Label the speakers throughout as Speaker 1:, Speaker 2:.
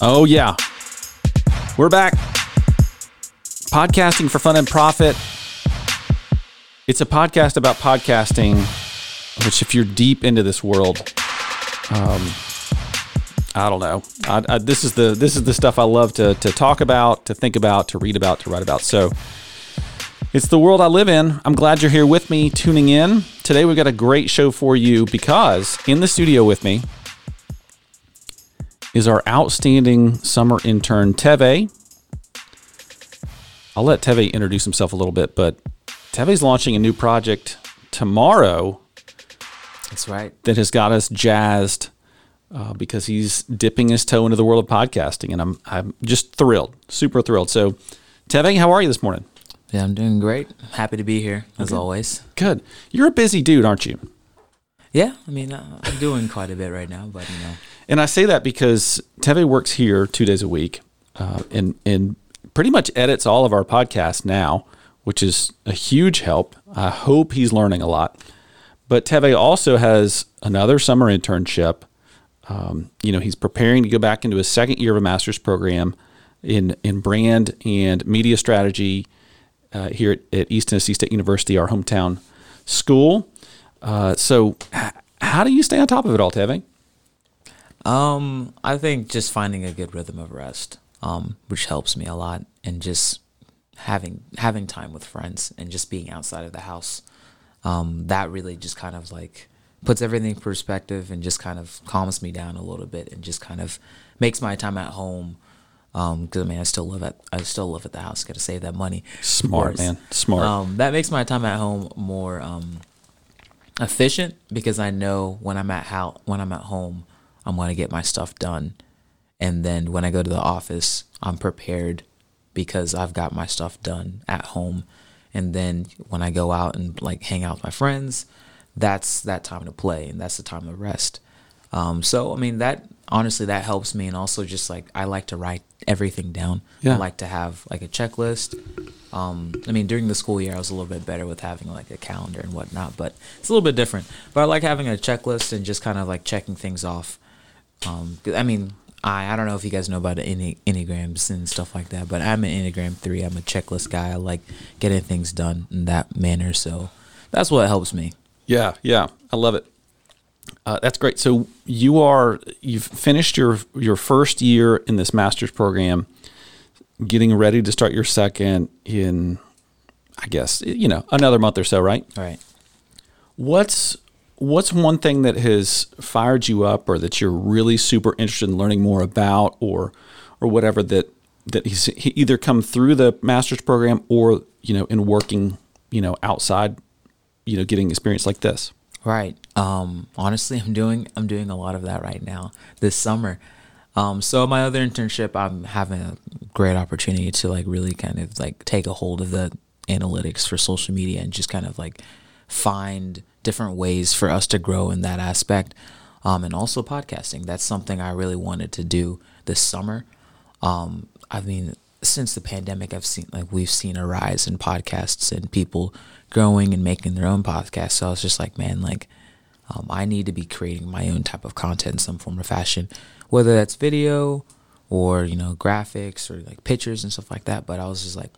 Speaker 1: Oh, yeah. We're back. Podcasting for fun and profit. It's a podcast about podcasting, which, if you're deep into this world, um, I don't know. I, I, this is the this is the stuff I love to to talk about, to think about, to read about, to write about. So it's the world I live in. I'm glad you're here with me, tuning in. Today we've got a great show for you because in the studio with me is our outstanding summer intern, Teve. I'll let Teve introduce himself a little bit, but Teve's launching a new project tomorrow.
Speaker 2: That's right.
Speaker 1: That has got us jazzed uh, because he's dipping his toe into the world of podcasting, and I'm I'm just thrilled, super thrilled. So, Teve, how are you this morning?
Speaker 2: Yeah, I'm doing great. Happy to be here as okay. always.
Speaker 1: Good. You're a busy dude, aren't you?
Speaker 2: Yeah, I mean, uh, I'm doing quite a bit right now, but you know.
Speaker 1: And I say that because Teve works here two days a week, uh, and and pretty much edits all of our podcasts now, which is a huge help. I hope he's learning a lot. But Teve also has another summer internship. Um, you know, he's preparing to go back into his second year of a master's program in in brand and media strategy uh, here at, at, East Tennessee State University, our hometown school. Uh, so, h- how do you stay on top of it all, Teve?
Speaker 2: Um, I think just finding a good rhythm of rest, um, which helps me a lot, and just having having time with friends and just being outside of the house. Um, that really just kind of like puts everything in perspective and just kind of calms me down a little bit and just kind of makes my time at home because um, I mean I still live at I still live at the house. Got to save that money.
Speaker 1: Smart man, smart.
Speaker 2: Um, that makes my time at home more um, efficient because I know when I'm at how when I'm at home, I'm going to get my stuff done, and then when I go to the office, I'm prepared because I've got my stuff done at home, and then when I go out and like hang out with my friends, that's that time to play and that's the time to rest. Um, so I mean that honestly that helps me and also just like I like to write everything down. Yeah. I like to have like a checklist. Um, I mean during the school year I was a little bit better with having like a calendar and whatnot, but it's a little bit different. But I like having a checklist and just kind of like checking things off. Um, I mean I I don't know if you guys know about the enneagrams and stuff like that, but I'm an enneagram three. I'm a checklist guy. I like getting things done in that manner. So that's what helps me.
Speaker 1: Yeah, yeah, I love it. Uh, that's great. So you are you've finished your your first year in this master's program, getting ready to start your second in, I guess you know another month or so, right?
Speaker 2: Right.
Speaker 1: What's what's one thing that has fired you up, or that you're really super interested in learning more about, or or whatever that that he's he either come through the master's program or you know in working you know outside, you know getting experience like this.
Speaker 2: Right. Um, honestly, I'm doing I'm doing a lot of that right now this summer. Um, so my other internship, I'm having a great opportunity to like really kind of like take a hold of the analytics for social media and just kind of like find different ways for us to grow in that aspect. Um, and also podcasting. That's something I really wanted to do this summer. Um, I mean, since the pandemic, I've seen like we've seen a rise in podcasts and people growing and making their own podcasts. So I was just like, man, like um, I need to be creating my own type of content in some form or fashion, whether that's video or you know graphics or like pictures and stuff like that. But I was just like,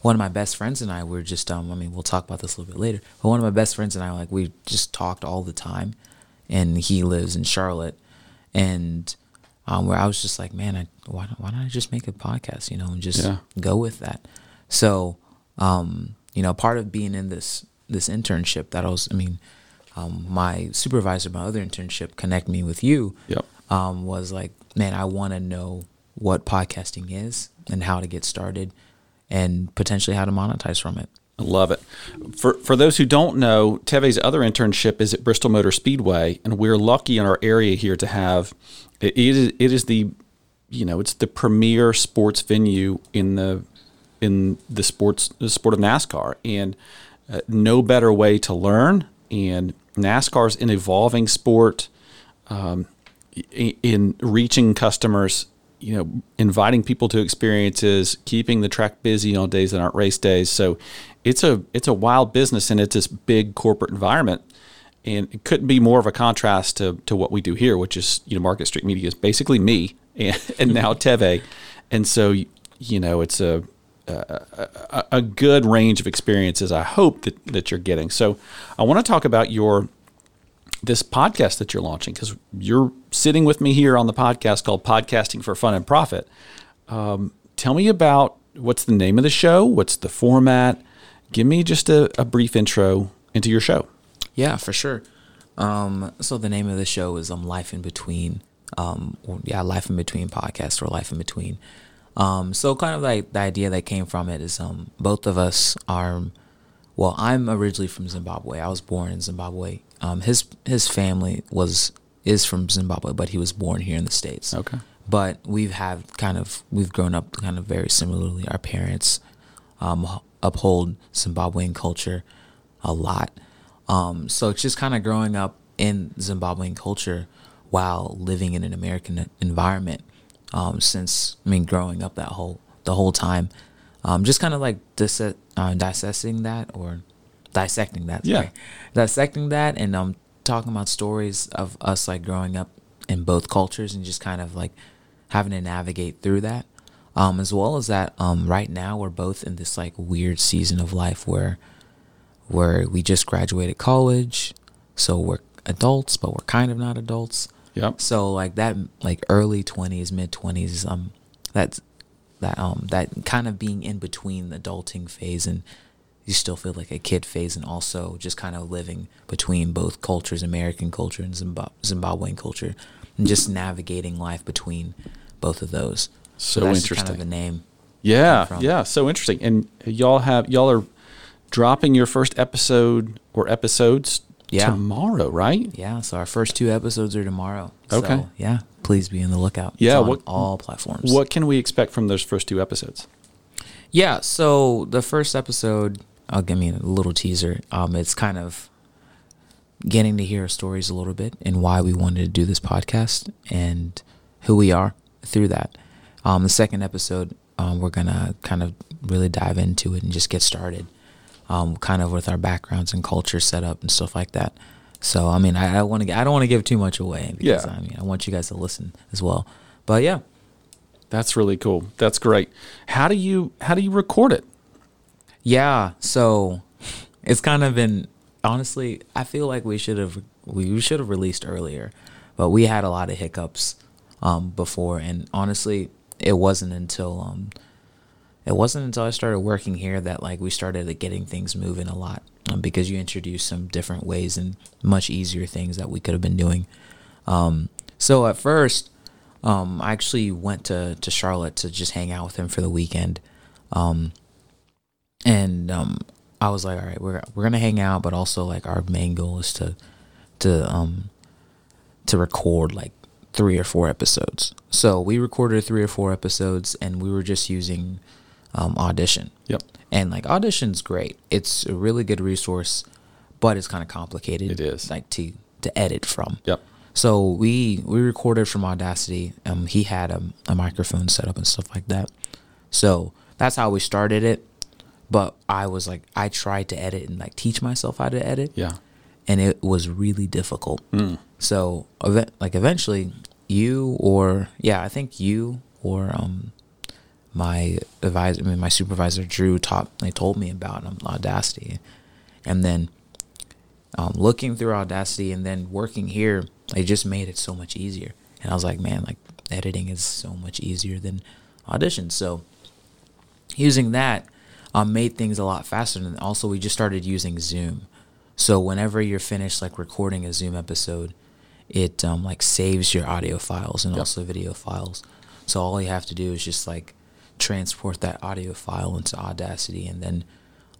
Speaker 2: one of my best friends and I were just um, I mean we'll talk about this a little bit later. But one of my best friends and I like we just talked all the time, and he lives in Charlotte, and um, where I was just like, man, I, why don't, why don't I just make a podcast, you know, and just yeah. go with that. So, um, you know, part of being in this this internship that I was, I mean, um, my supervisor, my other internship, connect me with you.
Speaker 1: Yep.
Speaker 2: Um, was like, man, I want to know what podcasting is and how to get started, and potentially how to monetize from it.
Speaker 1: I love it. For for those who don't know, Teve's other internship is at Bristol Motor Speedway, and we're lucky in our area here to have it is it is the you know it's the premier sports venue in the in the sports the sport of NASCAR, and uh, no better way to learn. And NASCAR is an evolving sport um, in reaching customers. You know, inviting people to experiences, keeping the track busy on days that aren't race days. So, it's a it's a wild business, and it's this big corporate environment and it couldn't be more of a contrast to, to what we do here, which is you know Market Street Media is basically me and, and now mm-hmm. Teve, and so you know it's a, a a good range of experiences. I hope that that you're getting. So I want to talk about your this podcast that you're launching because you're sitting with me here on the podcast called Podcasting for Fun and Profit. Um, tell me about what's the name of the show, what's the format. Give me just a, a brief intro into your show.
Speaker 2: Yeah, for sure. Um, so the name of the show is um, Life in Between. Um, yeah, Life in Between podcast or Life in Between. Um, so kind of like the idea that came from it is um, both of us are. Well, I'm originally from Zimbabwe. I was born in Zimbabwe. Um, his his family was is from Zimbabwe, but he was born here in the states.
Speaker 1: Okay.
Speaker 2: But we've had kind of we've grown up kind of very similarly. Our parents um, uphold Zimbabwean culture a lot. Um, so it's just kind of growing up in Zimbabwean culture while living in an American environment. Um, since I mean, growing up that whole the whole time, um, just kind of like dis- uh, dissecting that or dissecting that. Sorry.
Speaker 1: Yeah.
Speaker 2: dissecting that, and um, talking about stories of us like growing up in both cultures and just kind of like having to navigate through that. Um, as well as that, um, right now we're both in this like weird season of life where where we just graduated college, so we're adults, but we're kind of not adults.
Speaker 1: Yep.
Speaker 2: So like that, like early twenties, mid twenties, um, that's that um that kind of being in between the adulting phase and you still feel like a kid phase, and also just kind of living between both cultures, American culture and Zimbab- Zimbabwean culture, and just navigating life between both of those.
Speaker 1: So
Speaker 2: that's
Speaker 1: interesting.
Speaker 2: Kind of the name.
Speaker 1: Yeah, yeah, so interesting. And y'all have y'all are dropping your first episode or episodes
Speaker 2: Yeah.
Speaker 1: tomorrow, right?
Speaker 2: Yeah. So our first two episodes are tomorrow.
Speaker 1: Okay.
Speaker 2: So, yeah. Please be in the lookout.
Speaker 1: Yeah,
Speaker 2: on
Speaker 1: what-
Speaker 2: all platforms.
Speaker 1: What can we expect from those first two episodes?
Speaker 2: Yeah, so the first episode, I'll give me a little teaser. Um, it's kind of getting to hear our stories a little bit and why we wanted to do this podcast and who we are through that. Um, the second episode, um, we're gonna kind of really dive into it and just get started, um, kind of with our backgrounds and culture set up and stuff like that. So, I mean, I, I want to, I don't want to give too much away because
Speaker 1: Yeah.
Speaker 2: I mean, I want you guys to listen as well. But yeah,
Speaker 1: That's really cool. That's great. How do you how do you record it?
Speaker 2: Yeah, so it's kind of been honestly, I feel like we should have we should have released earlier, but we had a lot of hiccups um, before, and honestly, it wasn't until um, it wasn't until I started working here that like we started getting things moving a lot um, because you introduced some different ways and much easier things that we could have been doing. Um, so at first, um, I actually went to to Charlotte to just hang out with him for the weekend. Um, and um, I was like, all right, we're we're gonna hang out, but also like our main goal is to to um to record like three or four episodes. So we recorded three or four episodes, and we were just using um, Audition.
Speaker 1: Yep.
Speaker 2: And like Audition's great. It's a really good resource, but it's kind of complicated.
Speaker 1: It is.
Speaker 2: like to to edit from.
Speaker 1: Yep.
Speaker 2: So we we recorded from Audacity. Um, he had a, a microphone set up and stuff like that. So that's how we started it. But I was like, I tried to edit and like teach myself how to edit,
Speaker 1: Yeah.
Speaker 2: and it was really difficult.
Speaker 1: Mm.
Speaker 2: So like eventually, you or yeah, I think you or um my advisor, I mean my supervisor Drew taught they told me about um, Audacity, and then um, looking through Audacity and then working here, it just made it so much easier. And I was like, man, like editing is so much easier than Audition. So using that um, made things a lot faster. And also, we just started using Zoom. So whenever you're finished like recording a Zoom episode, it um, like saves your audio files and
Speaker 1: Yep.
Speaker 2: also video files. So all you have to do is just like transport that audio file into Audacity and then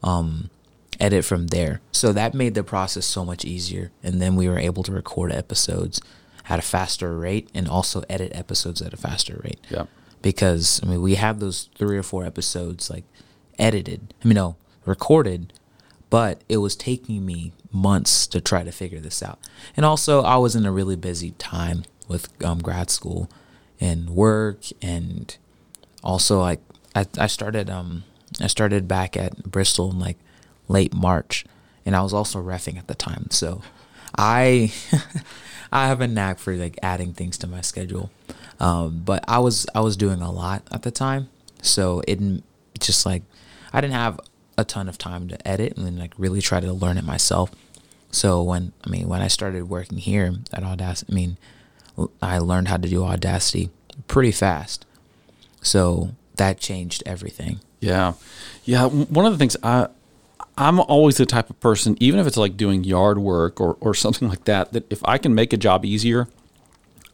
Speaker 2: um, edit from there. So that made the process so much easier. And then we were able to record episodes at a faster rate and also edit episodes at a faster rate.
Speaker 1: Yep.
Speaker 2: Because I mean, we have those three or four episodes like edited. I mean, no, recorded, but it was taking me months to try to figure this out. And also, I was in a really busy time with um, grad school and work, and also I, I started um I started back at Bristol in like late March, and I was also refing at the time, so I I have a knack for like adding things to my schedule. Um, but I was I was doing a lot at the time, so it just like I didn't have a ton of time to edit and then like really try to learn it myself. So when I mean when I started working here at Audacity, I mean I learned how to do Audacity pretty fast. So that changed everything.
Speaker 1: Yeah, yeah. One of the things I I'm always the type of person, even if it's like doing yard work or or something like that, that if I can make a job easier,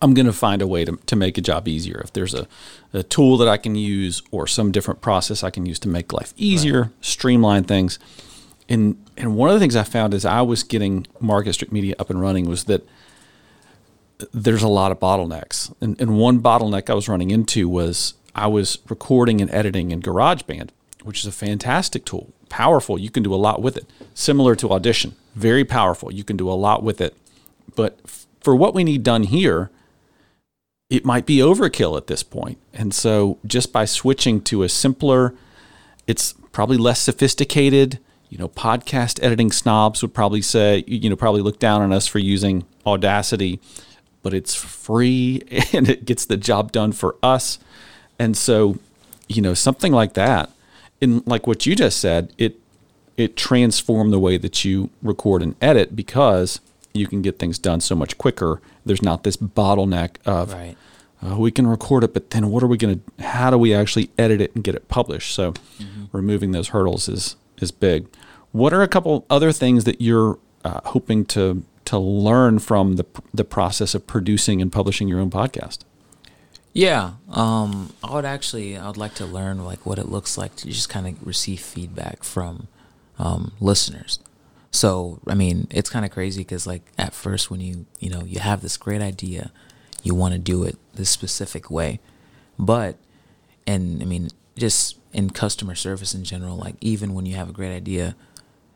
Speaker 1: I'm going to find a way to, to make a job easier. If there's a, a tool that I can use or some different process I can use to make life easier, streamline things. And and one of the things I found as I was getting Market Street Media up and running was that there's a lot of bottlenecks. And, and one bottleneck I was running into was I was recording and editing in GarageBand, which is a fantastic tool, powerful. You can do a lot with it. Similar to Audition, very powerful. You can do a lot with it. But f- for what we need done here, it might be overkill at this point. And so just by switching to a simpler, it's probably less sophisticated. You know, podcast editing snobs would probably say, you know, probably look down on us for using Audacity, but it's free and it gets the job done for us. And so, you know, something like that, in like what you just said, it it transformed the way that you record and edit because you can get things done so much quicker. There's not this bottleneck of
Speaker 2: Right.
Speaker 1: uh, we can record it, but then what are we going to? How do we actually edit it and get it published? So, removing those hurdles is is big. What are a couple other things that you're uh, hoping to to learn from the the process of producing and publishing your own podcast?
Speaker 2: Yeah, um, I would actually, I would like to learn like what it looks like to just kind of receive feedback from um, listeners. So, I mean, it's kind of crazy because like at first when you you know you have this great idea, you want to do it this specific way, but and I mean just in customer service in general, like even when you have a great idea,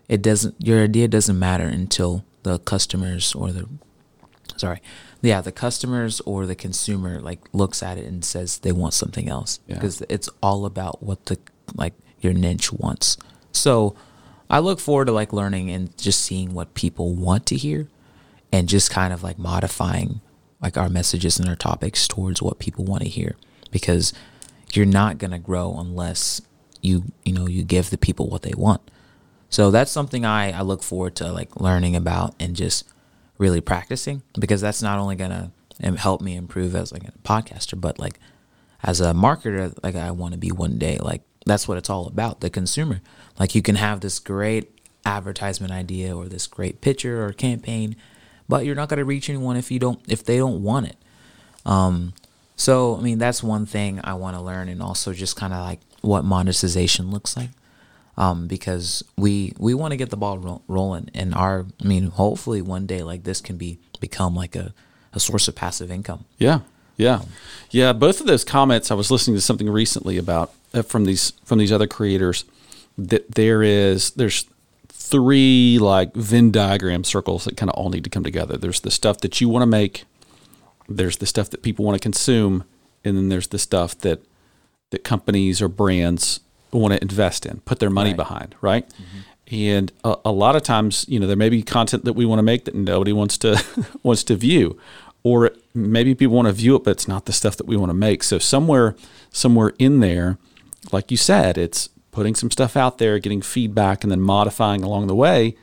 Speaker 2: it doesn't your idea doesn't matter until the customers or the sorry yeah the customers or the consumer like looks at it and says they want something else
Speaker 1: Yeah.
Speaker 2: because it's all about what the like your niche wants so i look forward to like learning and just seeing what people want to hear and just kind of like modifying like our messages and our topics towards what people want to hear because you're not going to grow unless you you know you give the people what they want so that's something I, I look forward to like learning about and just really practicing because that's not only gonna um, help me improve as like a podcaster, but like as a marketer, like I want to be one day. Like that's what it's all about. The consumer, like you can have this great advertisement idea or this great picture or campaign, but you're not gonna reach anyone if you don't if they don't want it. Um, so I mean that's one thing I want to learn, and also just kind of like what monetization looks like um, because we we want to get the ball ro- rolling and our I mean hopefully one day like this can be become like a, a source of passive income.
Speaker 1: Yeah, yeah, yeah. Both of those comments, I was listening to something recently about uh, from these from these other creators that there is there's three like Venn diagram circles that kind of all need to come together. There's the stuff that you want to make, there's the stuff that people want to consume, and then there's the stuff that that companies or brands want to invest in, put their money
Speaker 2: Right.
Speaker 1: behind, right? And a, a lot of times, you know, there may be content that we want to make that nobody wants to wants to view, or maybe people want to view it, but it's not the stuff that we want to make. So somewhere, somewhere in there, like you said, it's putting some stuff out there, getting feedback, and then modifying along the way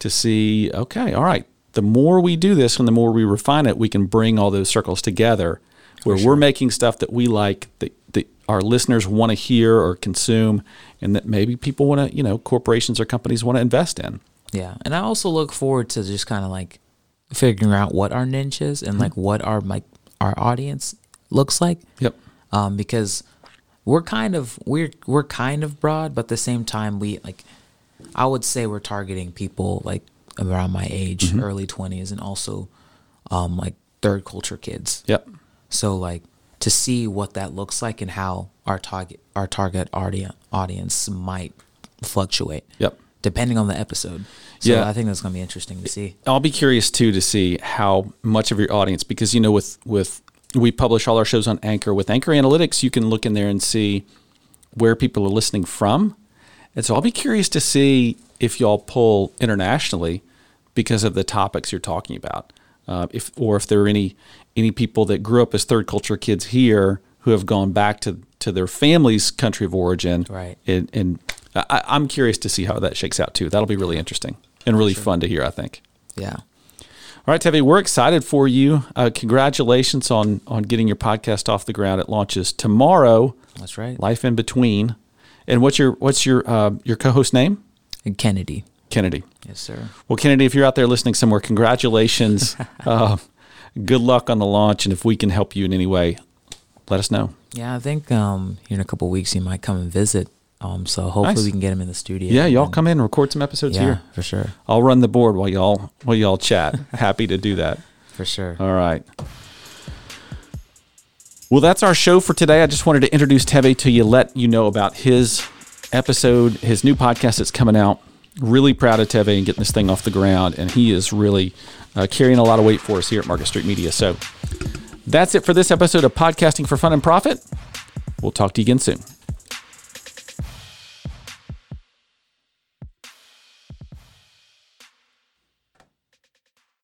Speaker 1: to see, okay, all right. The more we do this and the more we refine it, we can bring all those circles together where we're making stuff that we like that, that our listeners want to hear or consume and that maybe people want to, you know, corporations or companies want to invest in.
Speaker 2: Yeah, and I also look forward to just kind of like figuring out what our niche is and like what our like our audience looks like.
Speaker 1: Yep.
Speaker 2: um, because we're kind of we're we're kind of broad, but at the same time, we like I would say we're targeting people like around my age, early twenties, and also um, like third culture kids.
Speaker 1: Yep.
Speaker 2: So like to see what that looks like and how our target our target audience audience might fluctuate.
Speaker 1: Yep.
Speaker 2: Depending on the episode. So
Speaker 1: Yeah.
Speaker 2: I think that's gonna be interesting to see.
Speaker 1: I'll be curious too to see how much of your audience, because you know, with with we publish all our shows on Anchor. With Anchor Analytics, you can look in there and see where people are listening from, and so I'll be curious to see if y'all pull internationally because of the topics you're talking about, uh, if or if there are any any people that grew up as third culture kids here who have gone back to to their family's country of origin.
Speaker 2: Right.
Speaker 1: And, and I, I'm curious to see how that shakes out too. That'll be really interesting and really fun to hear. I think.
Speaker 2: Yeah.
Speaker 1: All right, Teve, we're excited for you. Uh, congratulations on on getting your podcast off the ground. It launches tomorrow.
Speaker 2: That's right.
Speaker 1: Life in between. And what's your what's your uh, your co-host name?
Speaker 2: Kennedy.
Speaker 1: Kennedy.
Speaker 2: Yes, sir.
Speaker 1: Well, Kennedy, if you're out there listening somewhere, congratulations. uh, good luck on the launch, and if we can help you in any way, let us know.
Speaker 2: Yeah, I think um, here in a couple weeks he might come and visit. Um, so hopefully
Speaker 1: Nice.
Speaker 2: we can get him in the studio.
Speaker 1: Yeah, y'all come in and record some episodes
Speaker 2: Yeah,
Speaker 1: here.
Speaker 2: for sure,
Speaker 1: I'll run the board while y'all while y'all chat. Happy to do that.
Speaker 2: for sure.
Speaker 1: All right. Well, that's our show for today. I just wanted to introduce Teve to you, let you know about his episode, his new podcast that's coming out. Really proud of Teve and getting this thing off the ground, and he is really uh, carrying a lot of weight for us here at Market Street Media. So that's it for this episode of Podcasting for Fun and Profit. We'll talk to you again soon.